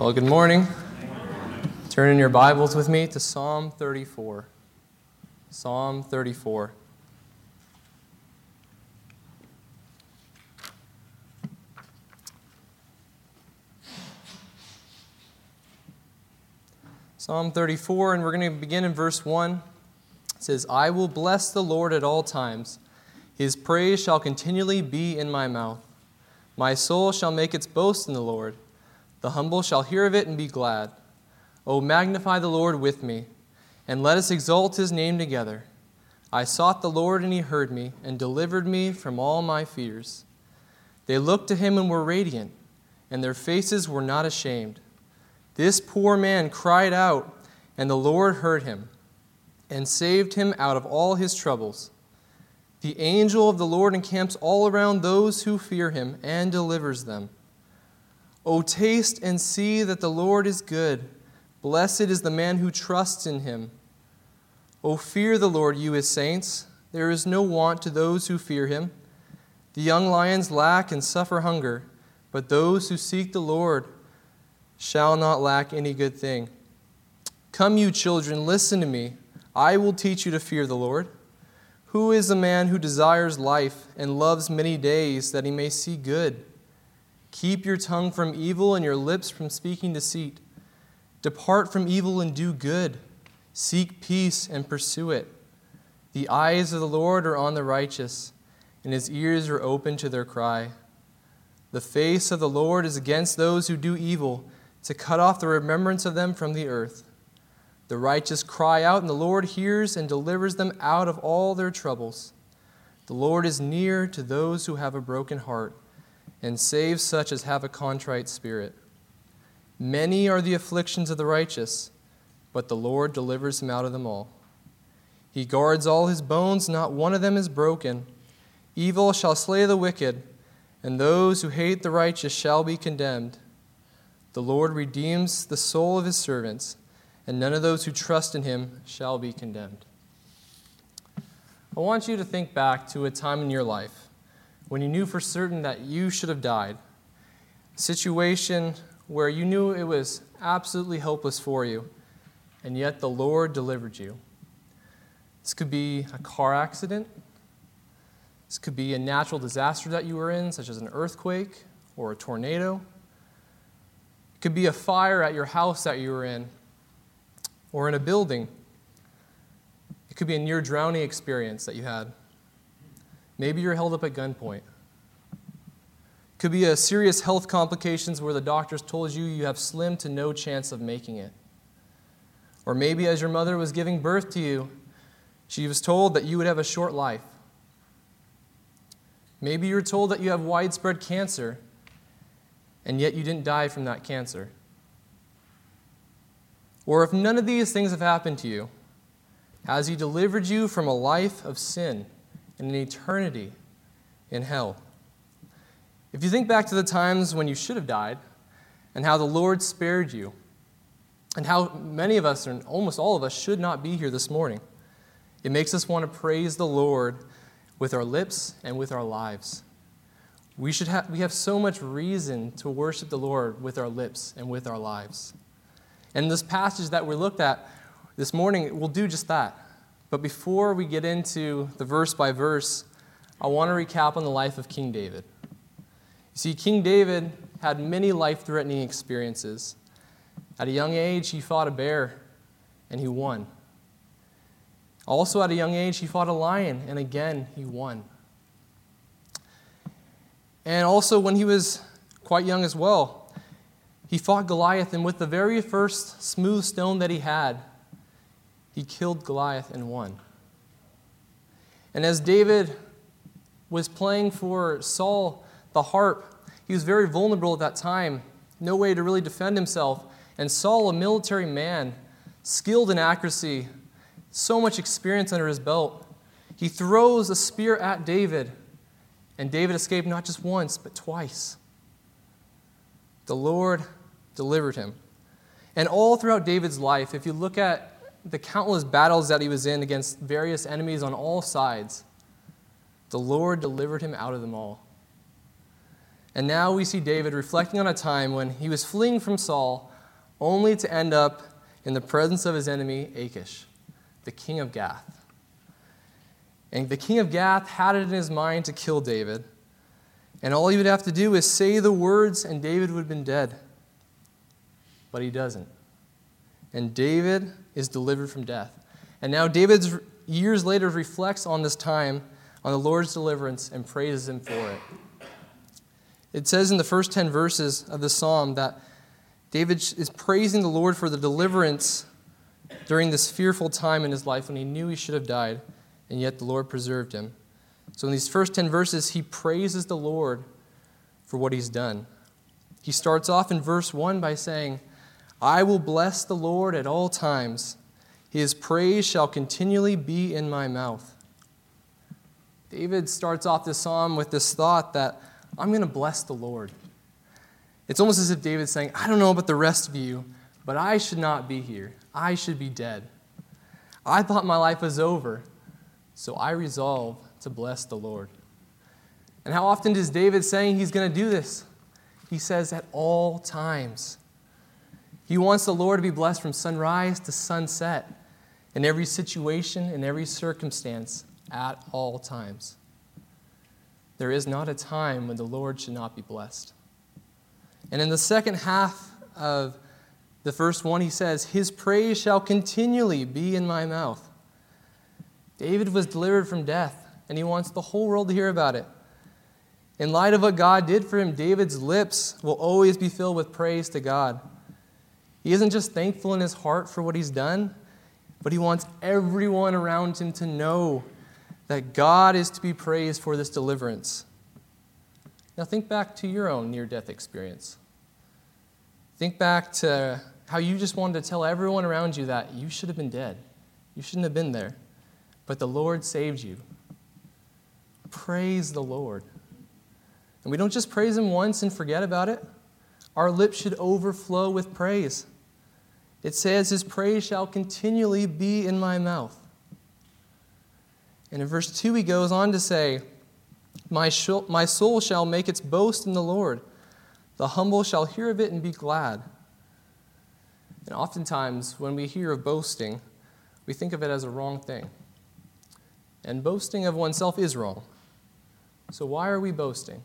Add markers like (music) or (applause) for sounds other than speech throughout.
Well, good morning. Turn in your Bibles with me to Psalm 34. Psalm 34. Psalm 34, and we're going to begin in verse 1. It says, I will bless the Lord at all times. His praise shall continually be in my mouth. My soul shall make its boast in the Lord. The humble shall hear of it and be glad. O magnify the Lord with me, and let us exalt his name together. I sought the Lord, and he heard me, and delivered me from all my fears. They looked to him and were radiant, and their faces were not ashamed. This poor man cried out, and the Lord heard him, and saved him out of all his troubles. The angel of the Lord encamps all around those who fear him and delivers them. O taste and see that the Lord is good. Blessed is the man who trusts in him. O fear the Lord, you his saints. There is no want to those who fear him. The young lions lack and suffer hunger, but those who seek the Lord shall not lack any good thing. Come, you children, listen to me. I will teach you to fear the Lord. Who is a man who desires life and loves many days that he may see good? Keep your tongue from evil and your lips from speaking deceit. Depart from evil and do good. Seek peace and pursue it. The eyes of the Lord are on the righteous, and his ears are open to their cry. The face of the Lord is against those who do evil, to cut off the remembrance of them from the earth. The righteous cry out, and the Lord hears and delivers them out of all their troubles. The Lord is near to those who have a broken heart and save such as have a contrite spirit. Many are the afflictions of the righteous, but the Lord delivers him out of them all. He guards all his bones, not one of them is broken. Evil shall slay the wicked, and those who hate the righteous shall be condemned. The Lord redeems the soul of his servants and none of those who trust in him shall be condemned. I want you to think back to a time in your life when you knew for certain that you should have died, a situation where you knew it was absolutely hopeless for you, and yet the Lord delivered you. This could be a car accident. This could be a natural disaster that you were in, such as an earthquake or a tornado. It could be a fire at your house that you were in, or in a building. It could be a near drowning experience that you had. Maybe you're held up at gunpoint. Could be a serious health complications where the doctors told you you have slim to no chance of making it. Or maybe as your mother was giving birth to you, she was told that you would have a short life. Maybe you're told that you have widespread cancer, and yet you didn't die from that cancer. Or if none of these things have happened to you, has He delivered you from a life of sin and an eternity in hell? If you think back to the times when you should have died and how the Lord spared you, and how many of us, and almost all of us, should not be here this morning, it makes us want to praise the Lord with our lips and with our lives. We, should have, we have so much reason to worship the Lord with our lips and with our lives. And this passage that we looked at this morning will do just that. But before we get into the verse by verse, I want to recap on the life of King David. You see, King David had many life threatening experiences. At a young age, he fought a bear and he won. Also, at a young age, he fought a lion and again, he won. And also, when he was quite young as well, he fought Goliath, and with the very first smooth stone that he had, he killed Goliath and won. And as David was playing for Saul the harp, he was very vulnerable at that time, no way to really defend himself. And Saul, a military man, skilled in accuracy, so much experience under his belt, he throws a spear at David, and David escaped not just once, but twice. The Lord delivered him. And all throughout David's life, if you look at the countless battles that he was in against various enemies on all sides, the Lord delivered him out of them all. And now we see David reflecting on a time when he was fleeing from Saul only to end up in the presence of his enemy, Achish, the king of Gath. And the king of Gath had it in his mind to kill David. And all he would have to do is say the words, and David would have been dead. But he doesn't. And David is delivered from death. And now David's years later, reflects on this time, on the Lord's deliverance, and praises him for it. It says in the first 10 verses of the psalm that David is praising the Lord for the deliverance during this fearful time in his life when he knew he should have died, and yet the Lord preserved him. So, in these first 10 verses, he praises the Lord for what he's done. He starts off in verse 1 by saying, I will bless the Lord at all times. His praise shall continually be in my mouth. David starts off this psalm with this thought that I'm going to bless the Lord. It's almost as if David's saying, I don't know about the rest of you, but I should not be here. I should be dead. I thought my life was over, so I resolve to bless the Lord. And how often does David saying he's going to do this? He says at all times. He wants the Lord to be blessed from sunrise to sunset, in every situation, in every circumstance, at all times. There is not a time when the Lord should not be blessed. And in the second half of the first one, he says, His praise shall continually be in my mouth. David was delivered from death and he wants the whole world to hear about it. In light of what God did for him, David's lips will always be filled with praise to God. He isn't just thankful in his heart for what he's done, but he wants everyone around him to know that God is to be praised for this deliverance. Now, think back to your own near death experience. Think back to how you just wanted to tell everyone around you that you should have been dead. You shouldn't have been there. But the Lord saved you. Praise the Lord. And we don't just praise Him once and forget about it. Our lips should overflow with praise. It says, His praise shall continually be in my mouth. And in verse 2, he goes on to say, my, my soul shall make its boast in the Lord. The humble shall hear of it and be glad. And oftentimes, when we hear of boasting, we think of it as a wrong thing. And boasting of oneself is wrong. So, why are we boasting?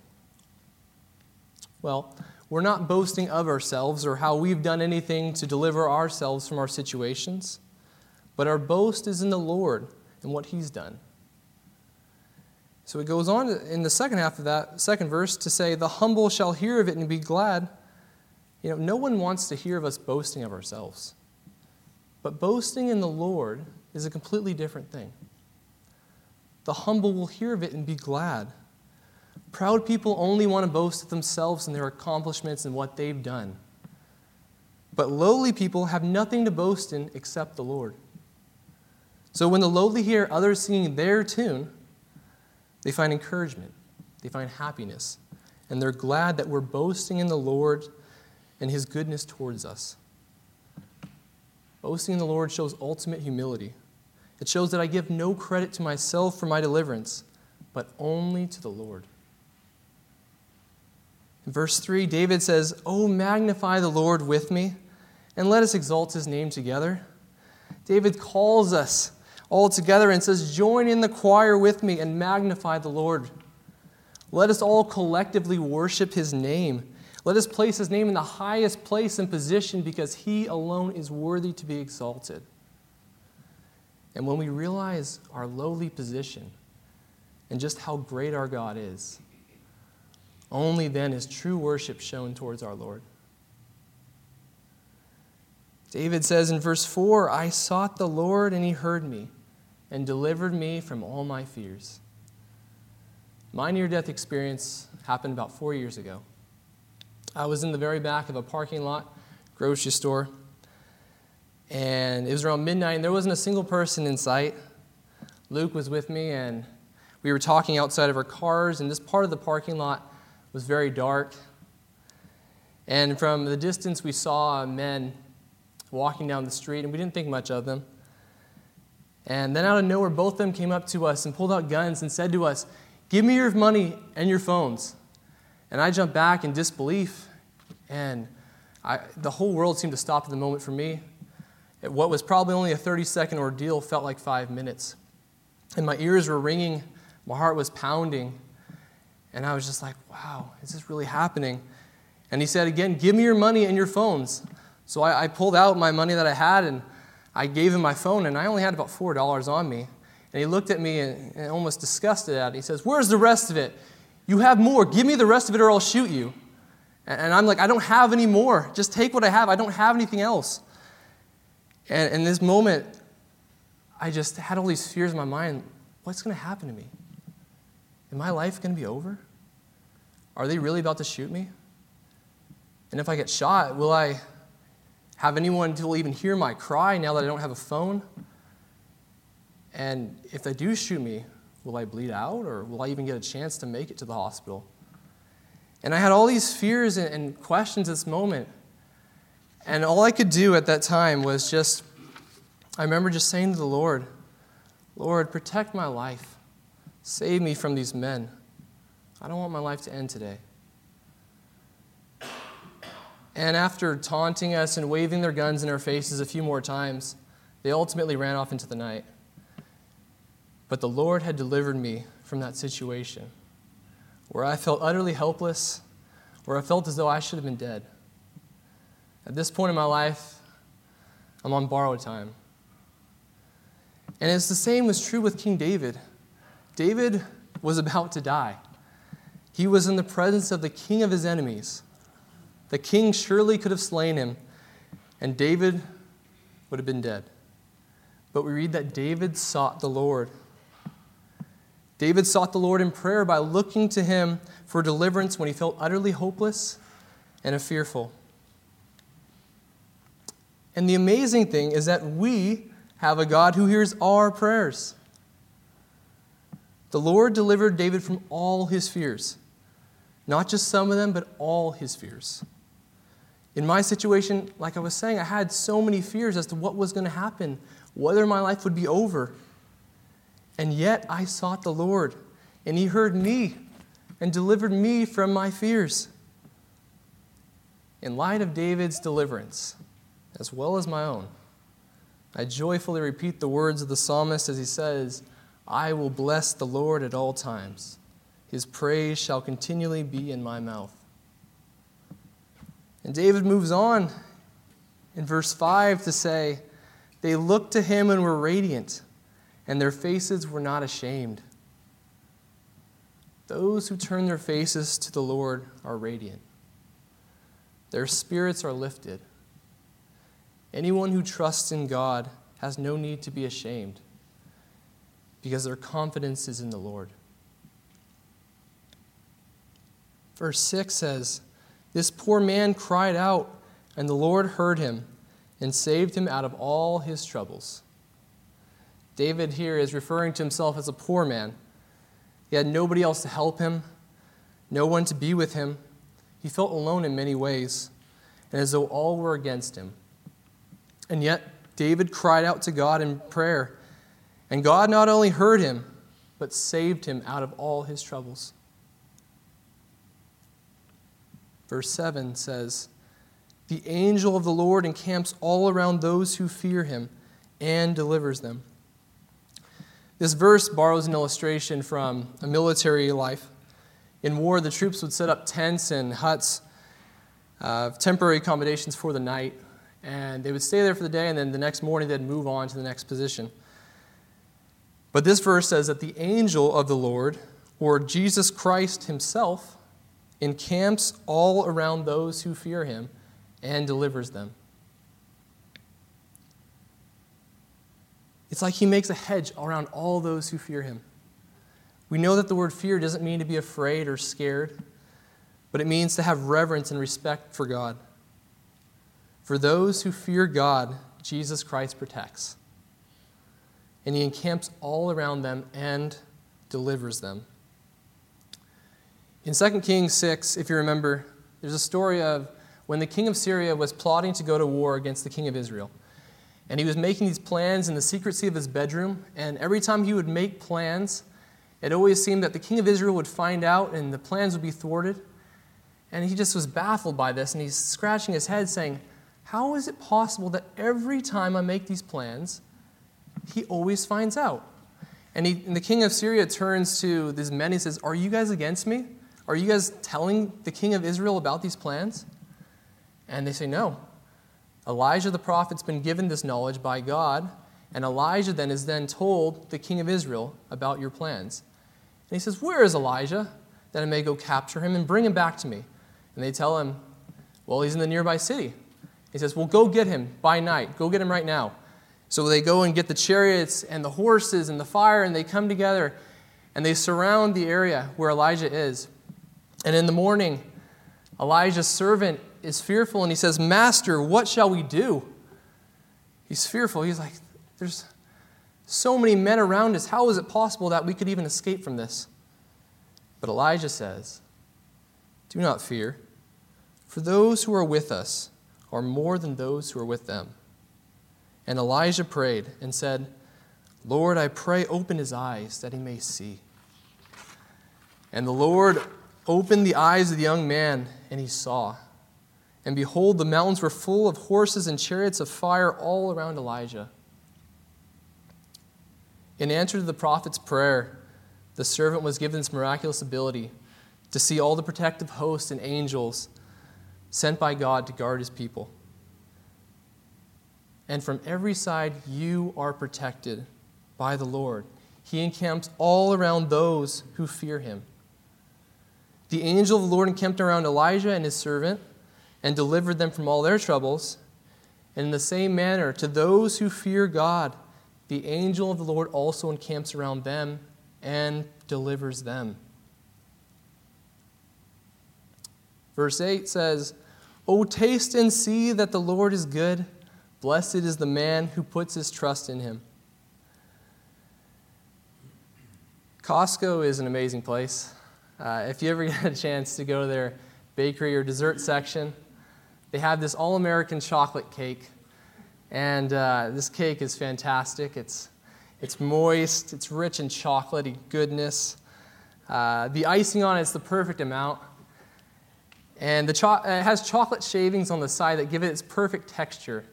Well, we're not boasting of ourselves or how we've done anything to deliver ourselves from our situations, but our boast is in the Lord and what He's done. So it goes on in the second half of that second verse to say, The humble shall hear of it and be glad. You know, no one wants to hear of us boasting of ourselves. But boasting in the Lord is a completely different thing. The humble will hear of it and be glad. Proud people only want to boast of themselves and their accomplishments and what they've done. But lowly people have nothing to boast in except the Lord. So when the lowly hear others singing their tune, they find encouragement, they find happiness, and they're glad that we're boasting in the Lord and His goodness towards us. Boasting in the Lord shows ultimate humility. It shows that I give no credit to myself for my deliverance, but only to the Lord. In verse 3, David says, Oh, magnify the Lord with me, and let us exalt his name together. David calls us all together and says, Join in the choir with me and magnify the Lord. Let us all collectively worship his name. Let us place his name in the highest place and position because he alone is worthy to be exalted. And when we realize our lowly position and just how great our God is, only then is true worship shown towards our Lord. David says in verse 4 I sought the Lord and he heard me and delivered me from all my fears. My near death experience happened about four years ago. I was in the very back of a parking lot grocery store, and it was around midnight, and there wasn't a single person in sight. Luke was with me, and we were talking outside of our cars, and this part of the parking lot was very dark. And from the distance, we saw men walking down the street, and we didn't think much of them. And then out of nowhere, both of them came up to us and pulled out guns and said to us, Give me your money and your phones. And I jumped back in disbelief. And I, the whole world seemed to stop at the moment for me. What was probably only a 30 second ordeal felt like five minutes. And my ears were ringing, my heart was pounding. And I was just like, wow, is this really happening? And he said, again, give me your money and your phones. So I, I pulled out my money that I had and I gave him my phone, and I only had about $4 on me. And he looked at me and, and almost disgusted at it. He says, Where's the rest of it? You have more. Give me the rest of it or I'll shoot you. And I'm like, I don't have any more. Just take what I have. I don't have anything else. And in this moment, I just had all these fears in my mind. What's going to happen to me? Is my life going to be over? Are they really about to shoot me? And if I get shot, will I have anyone will even hear my cry now that I don't have a phone? And if they do shoot me, will I bleed out or will I even get a chance to make it to the hospital? And I had all these fears and, questions at this moment. And all I could do at that time was just, I remember just saying to the Lord, Lord, protect my life. Save me from these men. I don't want my life to end today. And after taunting us and waving their guns in our faces a few more times, they ultimately ran off into the night. But the Lord had delivered me from that situation where I felt utterly helpless, where I felt as though I should have been dead. At this point in my life, I'm on borrowed time. And it's the same was true with King David. David was about to die. He was in the presence of the king of his enemies. The king surely could have slain him, and David would have been dead. But we read that David sought the Lord. David sought the Lord in prayer by looking to him for deliverance when he felt utterly hopeless and fearful. And the amazing thing is that we have a God who hears our prayers. The Lord delivered David from all his fears, not just some of them, but all his fears. In my situation, like I was saying, I had so many fears as to what was going to happen, whether my life would be over. And yet I sought the Lord, and He heard me and delivered me from my fears. In light of David's deliverance, as well as my own, I joyfully repeat the words of the psalmist as he says, I will bless the Lord at all times. His praise shall continually be in my mouth. And David moves on in verse 5 to say, They looked to him and were radiant, and their faces were not ashamed. Those who turn their faces to the Lord are radiant, their spirits are lifted. Anyone who trusts in God has no need to be ashamed because their confidence is in the Lord. Verse 6 says, this poor man cried out, and the Lord heard him and saved him out of all his troubles. David here is referring to himself as a poor man. He had nobody else to help him, no one to be with him. He felt alone in many ways, and as though all were against him. And yet, David cried out to God in prayer, and God not only heard him, but saved him out of all his troubles. Verse 7 says, The angel of the Lord encamps all around those who fear him and delivers them. This verse borrows an illustration from a military life. In war, the troops would set up tents and huts, uh, temporary accommodations for the night, and they would stay there for the day, and then the next morning they'd move on to the next position. But this verse says that the angel of the Lord, or Jesus Christ himself, encamps all around those who fear him and delivers them. It's like he makes a hedge around all those who fear him. We know that the word fear doesn't mean to be afraid or scared, but it means to have reverence and respect for God. For those who fear God, Jesus Christ protects. And he encamps all around them and delivers them. In 2 Kings 6, if you remember, there's a story of when the king of Syria was plotting to go to war against the king of Israel. And he was making these plans in the secrecy of his bedroom. And every time he would make plans, it always seemed that the king of Israel would find out and the plans would be thwarted. And he just was baffled by this, and he's scratching his head, saying, How is it possible that every time I make these plans, he always finds out? And, he, and the king of Syria turns to these men and says, Are you guys against me? Are you guys telling the king of Israel about these plans? And they say, No. Elijah the prophet's been given this knowledge by God, and Elijah then is then told the king of Israel about your plans. And he says, Where is Elijah? That I may go capture him and bring him back to me. And they tell him, Well, he's in the nearby city. He says, Well, go get him by night. Go get him right now. So they go and get the chariots and the horses and the fire, and they come together and they surround the area where Elijah is. And in the morning, Elijah's servant is fearful and he says, Master, what shall we do? He's fearful. He's like, There's so many men around us. How is it possible that we could even escape from this? But Elijah says, Do not fear, for those who are with us are more than those who are with them. And Elijah prayed and said, Lord, I pray, open his eyes that he may see. And the Lord opened the eyes of the young man, and he saw. And behold, the mountains were full of horses and chariots of fire all around Elijah. In answer to the prophet's prayer, the servant was given this miraculous ability to see all the protective hosts and angels sent by God to guard his people. And from every side, you are protected by the Lord. He encamps all around those who fear him. The angel of the Lord encamped around Elijah and his servant and delivered them from all their troubles. And in the same manner, to those who fear God, the angel of the Lord also encamps around them and delivers them. Verse 8 says, O taste and see that the Lord is good. Blessed is the man who puts his trust in him. Costco is an amazing place. Uh, if you ever (laughs) get a chance to go to their bakery or dessert section, they have this all American chocolate cake. And uh, this cake is fantastic. It's, it's moist, it's rich in chocolatey goodness. Uh, the icing on it is the perfect amount. And the cho- it has chocolate shavings on the side that give it its perfect texture.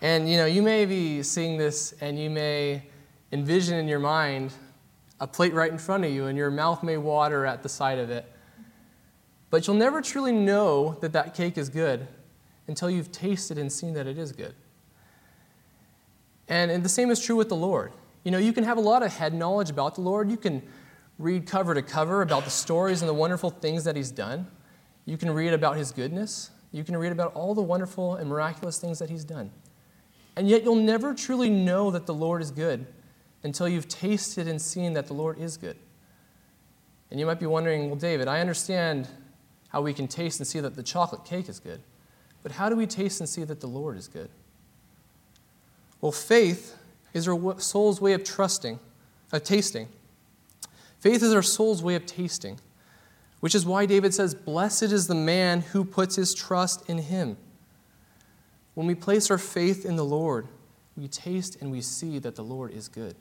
And you know, you may be seeing this and you may envision in your mind a plate right in front of you, and your mouth may water at the sight of it. But you'll never truly know that that cake is good until you've tasted and seen that it is good. And, and the same is true with the Lord. You know, you can have a lot of head knowledge about the Lord. You can read cover to cover about the stories and the wonderful things that He's done. You can read about His goodness. You can read about all the wonderful and miraculous things that He's done. And yet, you'll never truly know that the Lord is good until you've tasted and seen that the Lord is good. And you might be wondering, well, David, I understand how we can taste and see that the chocolate cake is good, but how do we taste and see that the Lord is good? Well, faith is our soul's way of trusting, of tasting. Faith is our soul's way of tasting, which is why David says, Blessed is the man who puts his trust in him. When we place our faith in the Lord, we taste and we see that the Lord is good.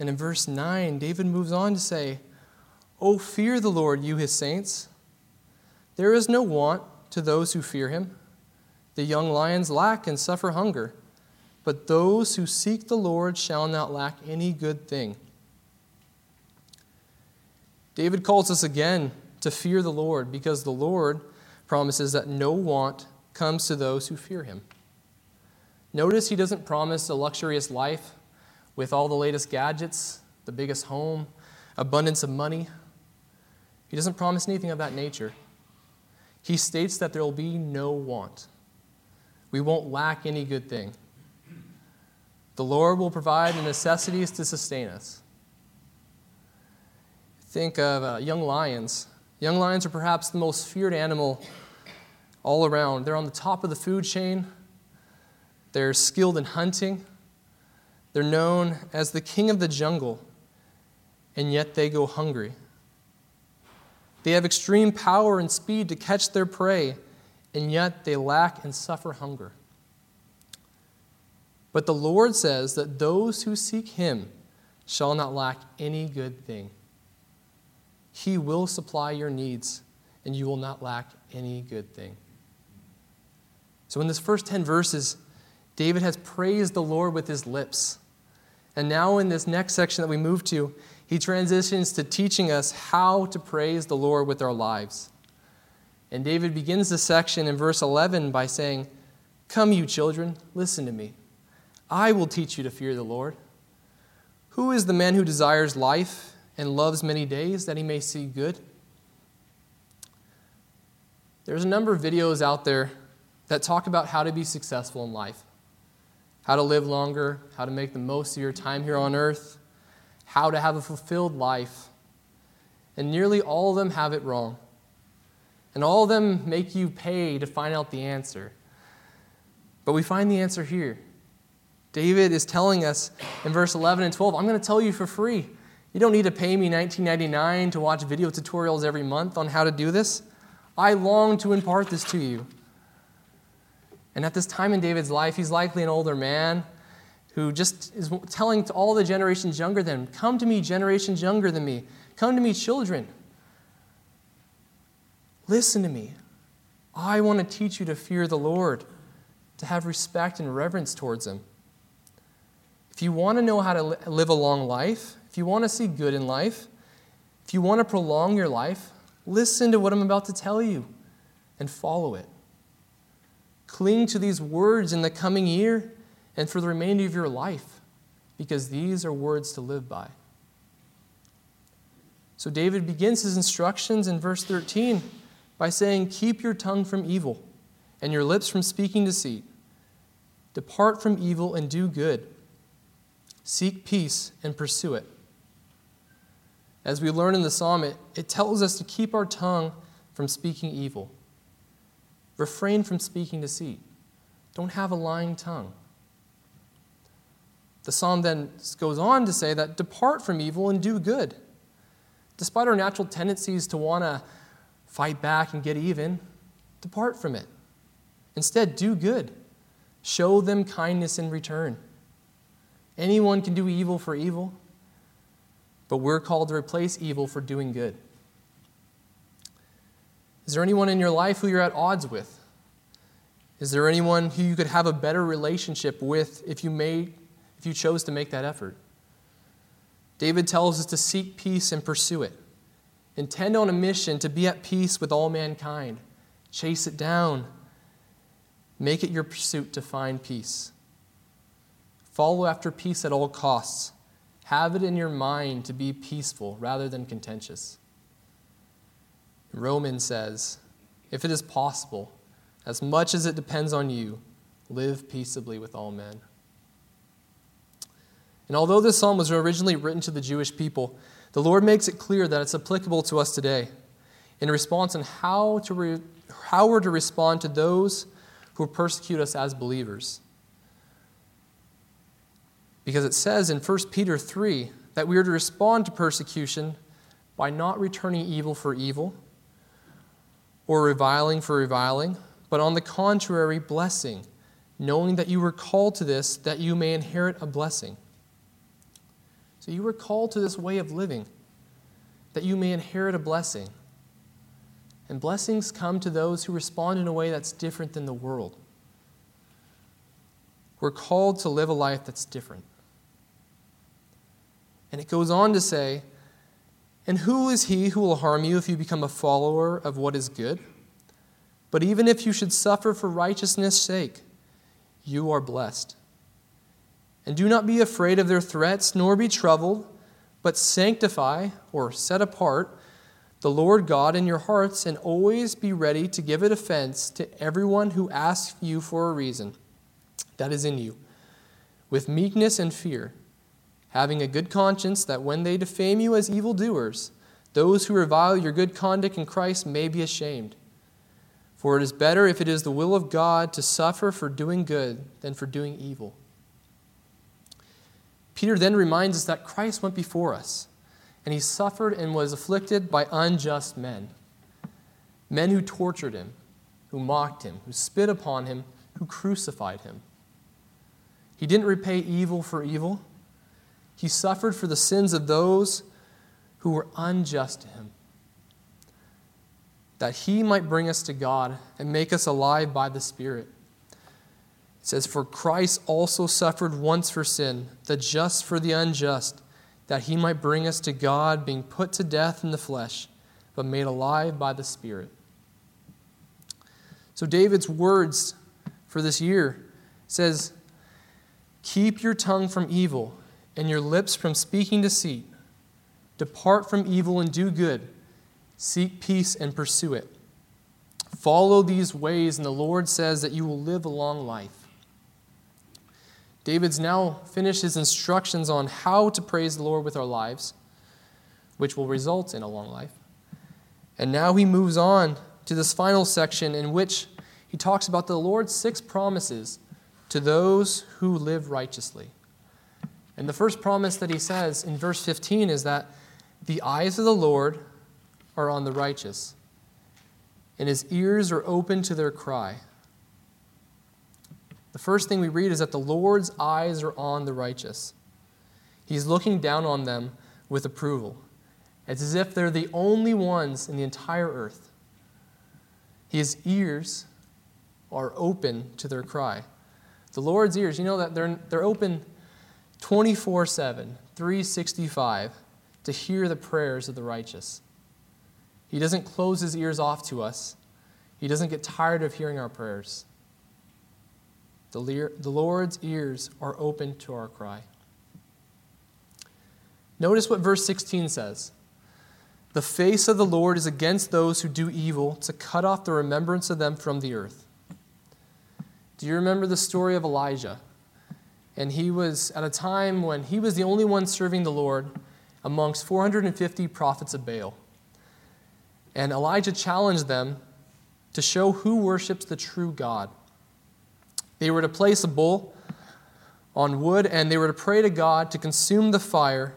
And in verse 9, David moves on to say, Oh, fear the Lord, you his saints. There is no want to those who fear him. The young lions lack and suffer hunger, but those who seek the Lord shall not lack any good thing. David calls us again to fear the Lord because the Lord promises that no want comes to those who fear him. Notice he doesn't promise a luxurious life with all the latest gadgets, the biggest home, abundance of money. He doesn't promise anything of that nature. He states that there will be no want. We won't lack any good thing. The Lord will provide the necessities to sustain us. Think of uh, young lions. Young lions are perhaps the most feared animal all around. They're on the top of the food chain, they're skilled in hunting, they're known as the king of the jungle, and yet they go hungry. They have extreme power and speed to catch their prey, and yet they lack and suffer hunger. But the Lord says that those who seek Him shall not lack any good thing. He will supply your needs, and you will not lack any good thing. So, in this first 10 verses, David has praised the Lord with his lips. And now, in this next section that we move to, he transitions to teaching us how to praise the Lord with our lives. And David begins this section in verse 11 by saying, Come, you children, listen to me. I will teach you to fear the Lord. Who is the man who desires life and loves many days that he may see good? There's a number of videos out there that talk about how to be successful in life, how to live longer, how to make the most of your time here on earth, how to have a fulfilled life. And nearly all of them have it wrong. And all of them make you pay to find out the answer. But we find the answer here. David is telling us in verse 11 and 12, I'm going to tell you for free. You don't need to pay me $19.99 to watch video tutorials every month on how to do this. I long to impart this to you. And at this time in David's life, he's likely an older man who just is telling to all the generations younger than him, Come to me, generations younger than me. Come to me, children. Listen to me. I want to teach you to fear the Lord, to have respect and reverence towards him. If you want to know how to live a long life, if you want to see good in life, if you want to prolong your life, listen to what I'm about to tell you and follow it. Cling to these words in the coming year and for the remainder of your life, because these are words to live by. So David begins his instructions in verse 13 by saying, Keep your tongue from evil and your lips from speaking deceit. Depart from evil and do good. Seek peace and pursue it. As we learn in the psalm, it, it tells us to keep our tongue from speaking evil. Refrain from speaking deceit. Don't have a lying tongue. The psalm then goes on to say that depart from evil and do good. Despite our natural tendencies to want to fight back and get even, depart from it. Instead, do good. Show them kindness in return. Anyone can do evil for evil, but we're called to replace evil for doing good. Is there anyone in your life who you're at odds with? Is there anyone who you could have a better relationship with if you made if you chose to make that effort? David tells us to seek peace and pursue it. Intend on a mission to be at peace with all mankind. Chase it down. Make it your pursuit to find peace. Follow after peace at all costs. Have it in your mind to be peaceful rather than contentious. Romans says, if it is possible, as much as it depends on you, live peaceably with all men. And although this psalm was originally written to the Jewish people, the Lord makes it clear that it's applicable to us today in response on how, to re- how we're to respond to those who persecute us as believers. Because it says in 1 Peter 3 that we are to respond to persecution by not returning evil for evil or reviling for reviling, but on the contrary, blessing, knowing that you were called to this that you may inherit a blessing. So you were called to this way of living that you may inherit a blessing. And blessings come to those who respond in a way that's different than the world. We're called to live a life that's different. And it goes on to say, And who is he who will harm you if you become a follower of what is good? But even if you should suffer for righteousness' sake, you are blessed. And do not be afraid of their threats, nor be troubled, but sanctify or set apart the Lord God in your hearts, and always be ready to give a defense to everyone who asks you for a reason that is in you, with meekness and fear having a good conscience, that when they defame you as evildoers, those who revile your good conduct in Christ may be ashamed. For it is better, if it is the will of God, to suffer for doing good than for doing evil. Peter then reminds us that Christ went before us, and he suffered and was afflicted by unjust men men who tortured him, who mocked him, who spit upon him, who crucified him. He didn't repay evil for evil. He suffered for the sins of those who were unjust to him, that he might bring us to God and make us alive by the Spirit. It says, For Christ also suffered once for sin, the just for the unjust, that he might bring us to God, being put to death in the flesh, but made alive by the Spirit. So David's words for this year says, Keep your tongue from evil and your lips from speaking deceit. Depart from evil and do good. Seek peace and pursue it. Follow these ways, and the Lord says that you will live a long life. David's now finished his instructions on how to praise the Lord with our lives, which will result in a long life. And now he moves on to this final section in which he talks about the Lord's six promises to those who live righteously. And the first promise that he says in verse 15 is that the eyes of the Lord are on the righteous, and his ears are open to their cry. The first thing we read is that the Lord's eyes are on the righteous. He's looking down on them with approval. It's as if they're the only ones in the entire earth. His ears are open to their cry. The Lord's ears, you know that they're, they're open 24 7, 365 to hear the prayers of the righteous. He doesn't close his ears off to us, he doesn't get tired of hearing our prayers. The, the Lord's ears are open to our cry. Notice what verse 16 says. The face of the Lord is against those who do evil, to cut off the remembrance of them from the earth. Do you remember the story of Elijah? And he was at a time when he was the only one serving the Lord amongst 450 prophets of Baal. And Elijah challenged them to show who worships the true God. They were to place a bull on wood, and they were to pray to God to consume the fire,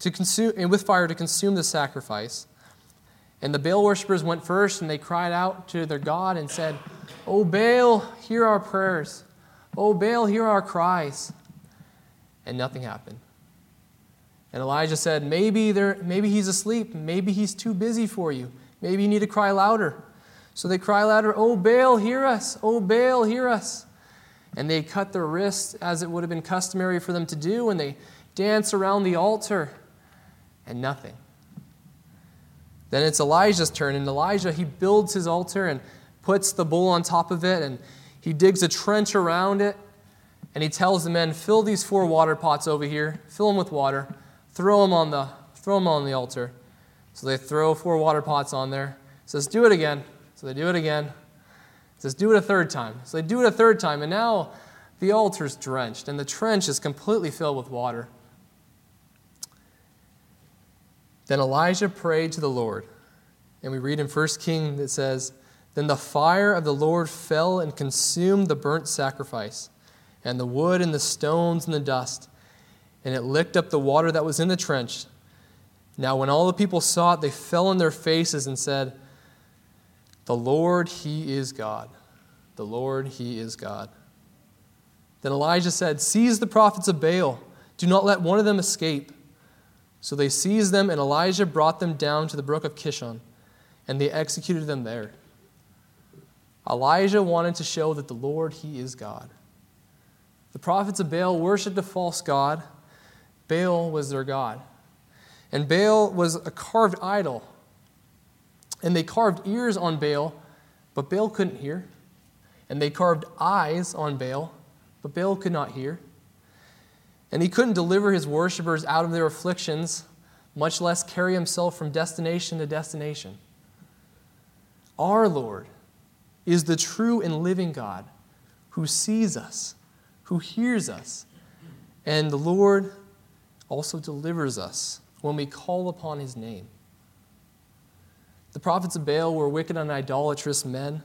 to consume, and with fire to consume the sacrifice. And the Baal worshippers went first, and they cried out to their God and said, "O Baal, hear our prayers. O Baal, hear our cries." And nothing happened. And Elijah said, "Maybe there, maybe he's asleep. Maybe he's too busy for you. Maybe you need to cry louder." So they cry louder, Oh, Baal, hear us! Oh, Baal, hear us!" and they cut their wrists as it would have been customary for them to do, and they dance around the altar, and nothing. Then it's Elijah's turn, and Elijah, he builds his altar and puts the bull on top of it, and he digs a trench around it, and he tells the men, fill these four water pots over here, fill them with water, throw them on the, throw them on the altar. So they throw four water pots on there. He says, do it again. So they do it again says, Do it a third time. So they do it a third time, and now the altar's drenched, and the trench is completely filled with water. Then Elijah prayed to the Lord. And we read in 1 King that says, Then the fire of the Lord fell and consumed the burnt sacrifice, and the wood and the stones and the dust, and it licked up the water that was in the trench. Now, when all the people saw it, they fell on their faces and said, the Lord, He is God. The Lord, He is God. Then Elijah said, Seize the prophets of Baal. Do not let one of them escape. So they seized them, and Elijah brought them down to the brook of Kishon, and they executed them there. Elijah wanted to show that the Lord, He is God. The prophets of Baal worshiped a false God. Baal was their God. And Baal was a carved idol and they carved ears on Baal, but Baal couldn't hear. And they carved eyes on Baal, but Baal could not hear. And he couldn't deliver his worshippers out of their afflictions, much less carry himself from destination to destination. Our Lord is the true and living God who sees us, who hears us, and the Lord also delivers us when we call upon his name. The prophets of Baal were wicked and idolatrous men.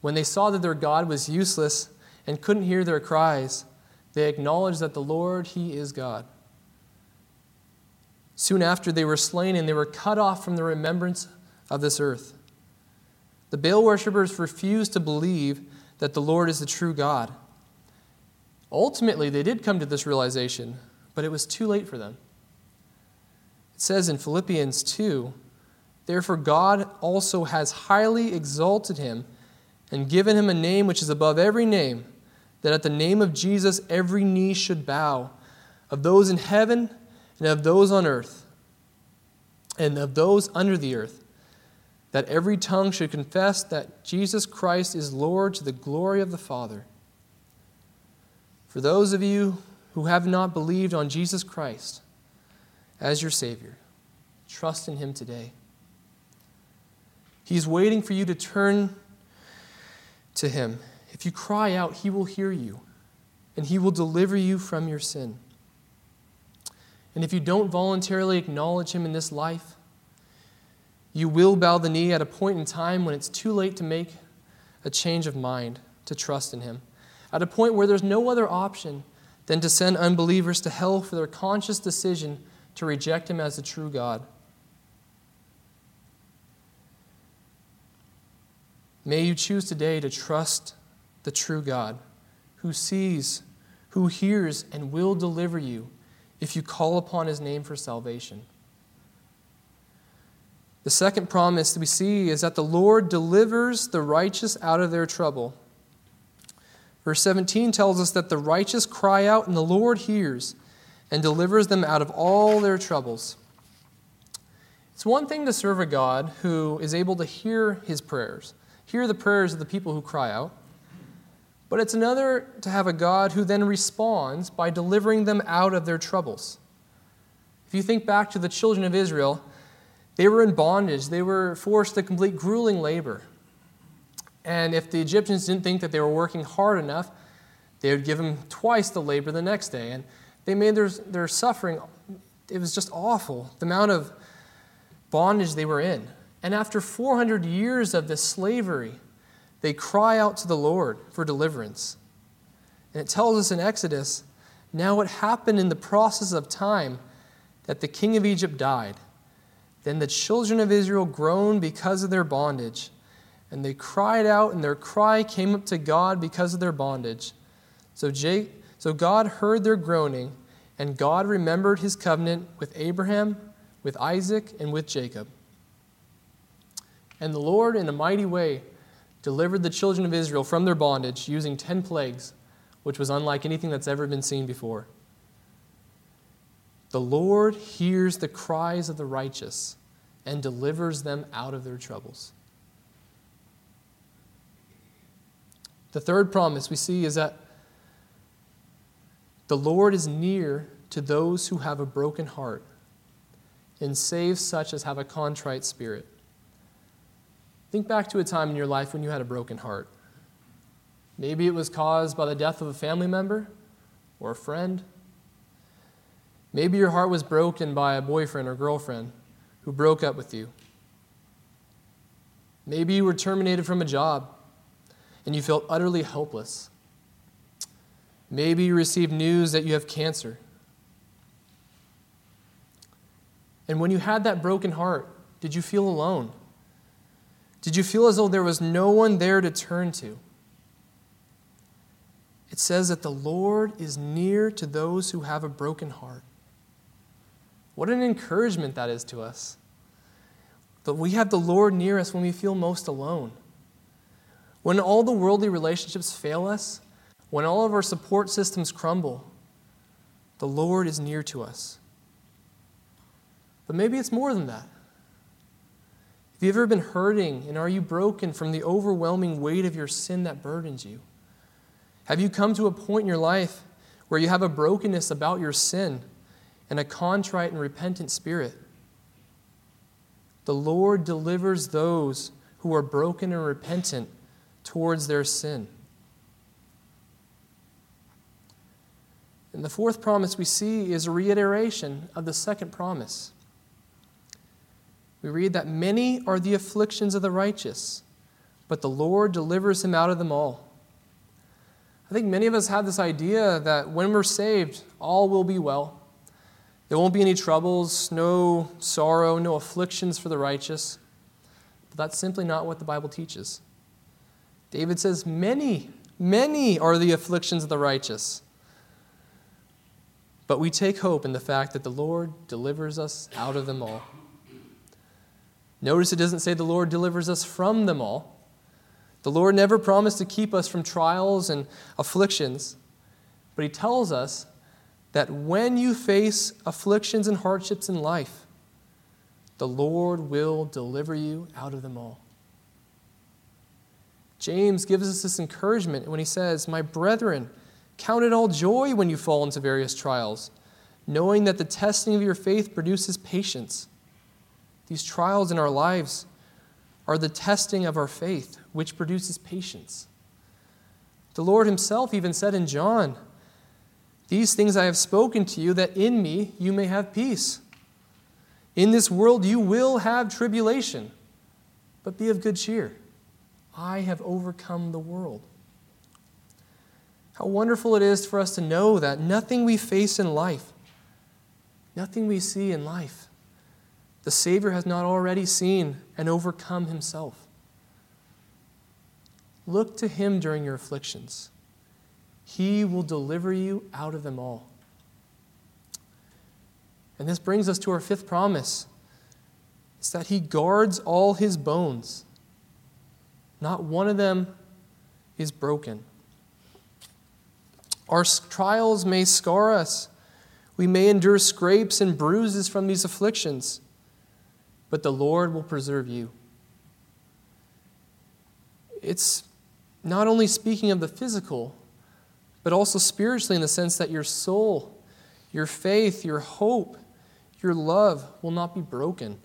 When they saw that their God was useless and couldn't hear their cries, they acknowledged that the Lord, He is God. Soon after, they were slain and they were cut off from the remembrance of this earth. The Baal worshippers refused to believe that the Lord is the true God. Ultimately, they did come to this realization, but it was too late for them. It says in Philippians 2 Therefore, God also has highly exalted him and given him a name which is above every name, that at the name of Jesus every knee should bow, of those in heaven and of those on earth and of those under the earth, that every tongue should confess that Jesus Christ is Lord to the glory of the Father. For those of you who have not believed on Jesus Christ as your Savior, trust in Him today. He's waiting for you to turn to Him. If you cry out, He will hear you, and He will deliver you from your sin. And if you don't voluntarily acknowledge Him in this life, you will bow the knee at a point in time when it's too late to make a change of mind to trust in Him. At a point where there's no other option than to send unbelievers to hell for their conscious decision to reject Him as the true God. May you choose today to trust the true God who sees, who hears, and will deliver you if you call upon his name for salvation. The second promise we see is that the Lord delivers the righteous out of their trouble. Verse 17 tells us that the righteous cry out, and the Lord hears and delivers them out of all their troubles. It's one thing to serve a God who is able to hear his prayers, hear the prayers of the people who cry out. But it's another to have a God who then responds by delivering them out of their troubles. If you think back to the children of Israel, they were in bondage, they were forced to complete grueling labor. And if the Egyptians didn't think that they were working hard enough, they would give them twice the labor the next day. And they made their, their suffering, it was just awful, the amount of bondage they were in. And after 400 years of this slavery, they cry out to the Lord for deliverance. And it tells us in Exodus now it happened in the process of time that the king of Egypt died. Then the children of Israel groaned because of their bondage, and they cried out, and their cry came up to God because of their bondage. So, Jake, so God heard their groaning, and God remembered his covenant with Abraham, with Isaac, and with Jacob. And the Lord, in a mighty way, delivered the children of Israel from their bondage using 10 plagues, which was unlike anything that's ever been seen before. The Lord hears the cries of the righteous and delivers them out of their troubles. The third promise we see is that the Lord is near to those who have a broken heart and saves such as have a contrite spirit. Think back to a time in your life when you had a broken heart. Maybe it was caused by the death of a family member or a friend. Maybe your heart was broken by a boyfriend or girlfriend who broke up with you. Maybe you were terminated from a job and you felt utterly helpless. Maybe you received news that you have cancer. And when you had that broken heart, did you feel alone? Did you feel as though there was no one there to turn to? It says that the Lord is near to those who have a broken heart. What an encouragement that is to us. That we have the Lord near us when we feel most alone. When all the worldly relationships fail us, when all of our support systems crumble, the Lord is near to us. But maybe it's more than that. Have you ever been hurting and are you broken from the overwhelming weight of your sin that burdens you? Have you come to a point in your life where you have a brokenness about your sin and a contrite and repentant spirit? The Lord delivers those who are broken and repentant towards their sin. And the fourth promise we see is a reiteration of the second promise we read that many are the afflictions of the righteous, but the Lord delivers him out of them all. I think many of us have this idea that when we're saved, all will be well. There won't be any troubles, no sorrow, no afflictions for the righteous. But that's simply not what the Bible teaches. David says, Many, many are the afflictions of the righteous. But we take hope in the fact that the Lord delivers us out of them all. Notice it doesn't say the Lord delivers us from them all. The Lord never promised to keep us from trials and afflictions, but He tells us that when you face afflictions and hardships in life, the Lord will deliver you out of them all. James gives us this encouragement when he says, My brethren, count it all joy when you fall into various trials, knowing that the testing of your faith produces patience. These trials in our lives are the testing of our faith, which produces patience. The Lord Himself even said in John, These things I have spoken to you, that in me you may have peace. In this world you will have tribulation, but be of good cheer. I have overcome the world. How wonderful it is for us to know that nothing we face in life, nothing we see in life, the Savior has not already seen and overcome himself. Look to him during your afflictions. He will deliver you out of them all. And this brings us to our fifth promise. It's that he guards all his bones. Not one of them is broken. Our trials may scar us. We may endure scrapes and bruises from these afflictions, but the Lord will preserve you. It's not only speaking of the physical, but also spiritually in the sense that your soul, your faith, your hope, your love will not be broken.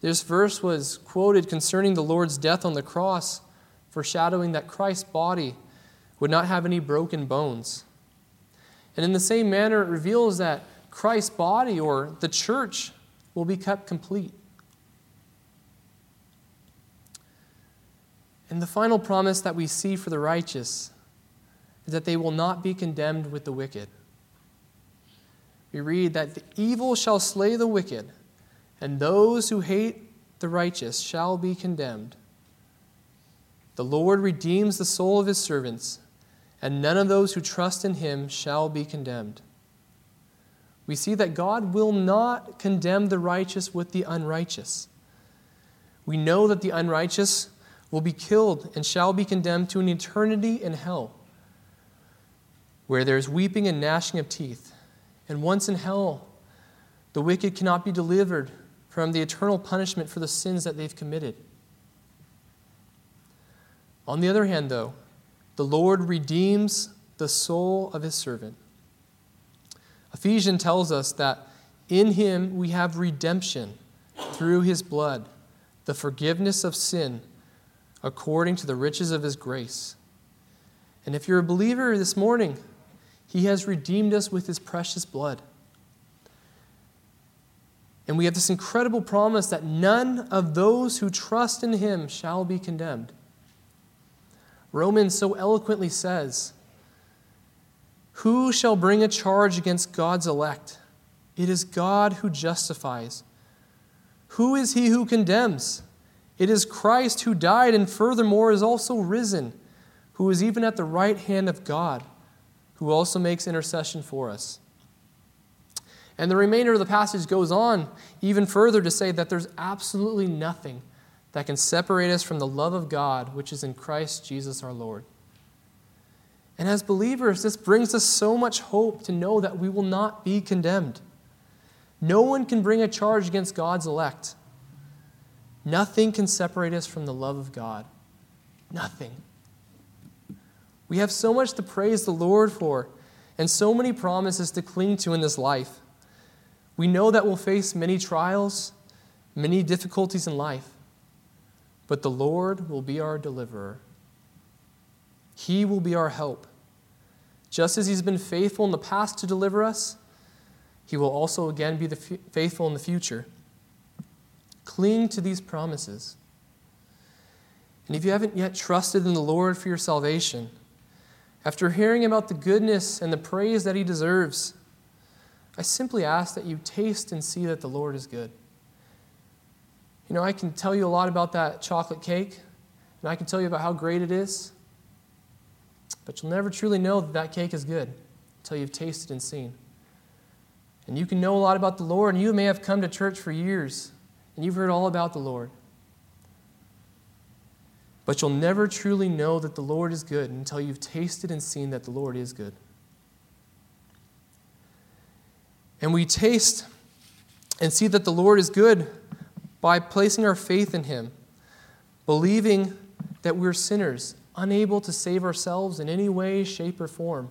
This verse was quoted concerning the Lord's death on the cross, foreshadowing that Christ's body would not have any broken bones. And in the same manner, it reveals that Christ's body, or the church, will be kept complete. And the final promise that we see for the righteous that they will not be condemned with the wicked. We read that the evil shall slay the wicked and those who hate the righteous shall be condemned. The Lord redeems the soul of his servants, and none of those who trust in him shall be condemned. We see that God will not condemn the righteous with the unrighteous. We know that the unrighteous will be killed and shall be condemned to an eternity in hell, where there is weeping and gnashing of teeth. And once in hell, the wicked cannot be delivered from the eternal punishment for the sins that they've committed. On the other hand, though, the Lord redeems the soul of his servant. Ephesians tells us that in him we have redemption through his blood, the forgiveness of sin, according to the riches of his grace. And if you're a believer this morning, he has redeemed us with his precious blood. And we have this incredible promise that none of those who trust in him shall be condemned. Romans so eloquently says, Who shall bring a charge against God's elect? It is God who justifies. Who is he who condemns? It is Christ who died and furthermore is also risen, who is even at the right hand of God, who also makes intercession for us. And the remainder of the passage goes on even further to say that there's absolutely nothing that can separate us from the love of God which is in Christ Jesus our Lord. And as believers, this brings us so much hope to know that we will not be condemned. No one can bring a charge against God's elect. Nothing can separate us from the love of God. Nothing. We have so much to praise the Lord for and so many promises to cling to in this life. We know that we'll face many trials, many difficulties in life, but the Lord will be our deliverer. He will be our help. Just as He's been faithful in the past to deliver us, He will also again be the f- faithful in the future. Cling to these promises. And if you haven't yet trusted in the Lord for your salvation, after hearing about the goodness and the praise that He deserves, I simply ask that you taste and see that the Lord is good. You know, I can tell you a lot about that chocolate cake, and I can tell you about how great it is, but you'll never truly know that that cake is good until you've tasted and seen. And you can know a lot about the Lord, and you may have come to church for years, and you've heard all about the Lord. But you'll never truly know that the Lord is good until you've tasted and seen that the Lord is good. And we taste and see that the Lord is good by placing our faith in Him, believing that we're sinners, unable to save ourselves in any way, shape, or form,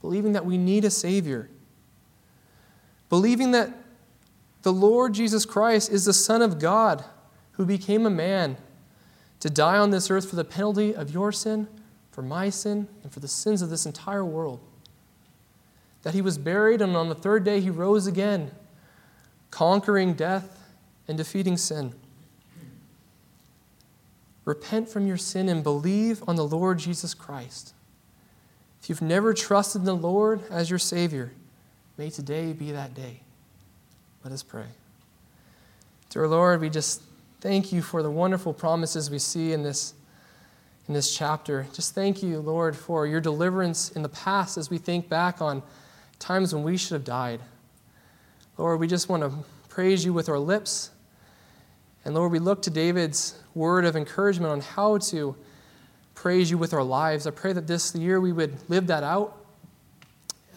believing that we need a Savior, believing that the Lord Jesus Christ is the Son of God who became a man to die on this earth for the penalty of your sin, for my sin, and for the sins of this entire world. That he was buried, and on the third day he rose again, conquering death and defeating sin. Repent from your sin and believe on the Lord Jesus Christ. If you've never trusted the Lord as your Savior, may today be that day. Let us pray. Dear Lord, we just thank you for the wonderful promises we see in this, in this chapter. Just thank you, Lord, for your deliverance in the past as we think back on times when we should have died. Lord, we just want to praise you with our lips. And Lord, we look to David's word of encouragement on how to praise you with our lives. I pray that this year we would live that out.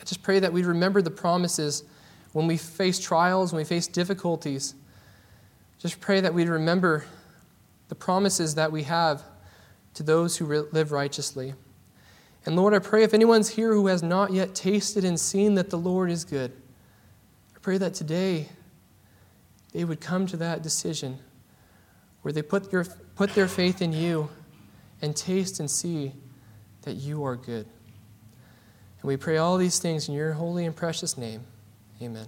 I just pray that we'd remember the promises when we face trials, when we face difficulties, just pray that we'd remember the promises that we have to those who live righteously. And Lord, I pray if anyone's here who has not yet tasted and seen that the Lord is good, I pray that today they would come to that decision where they put, your, put their faith in you and taste and see that you are good. And we pray all these things in your holy and precious name. Amen.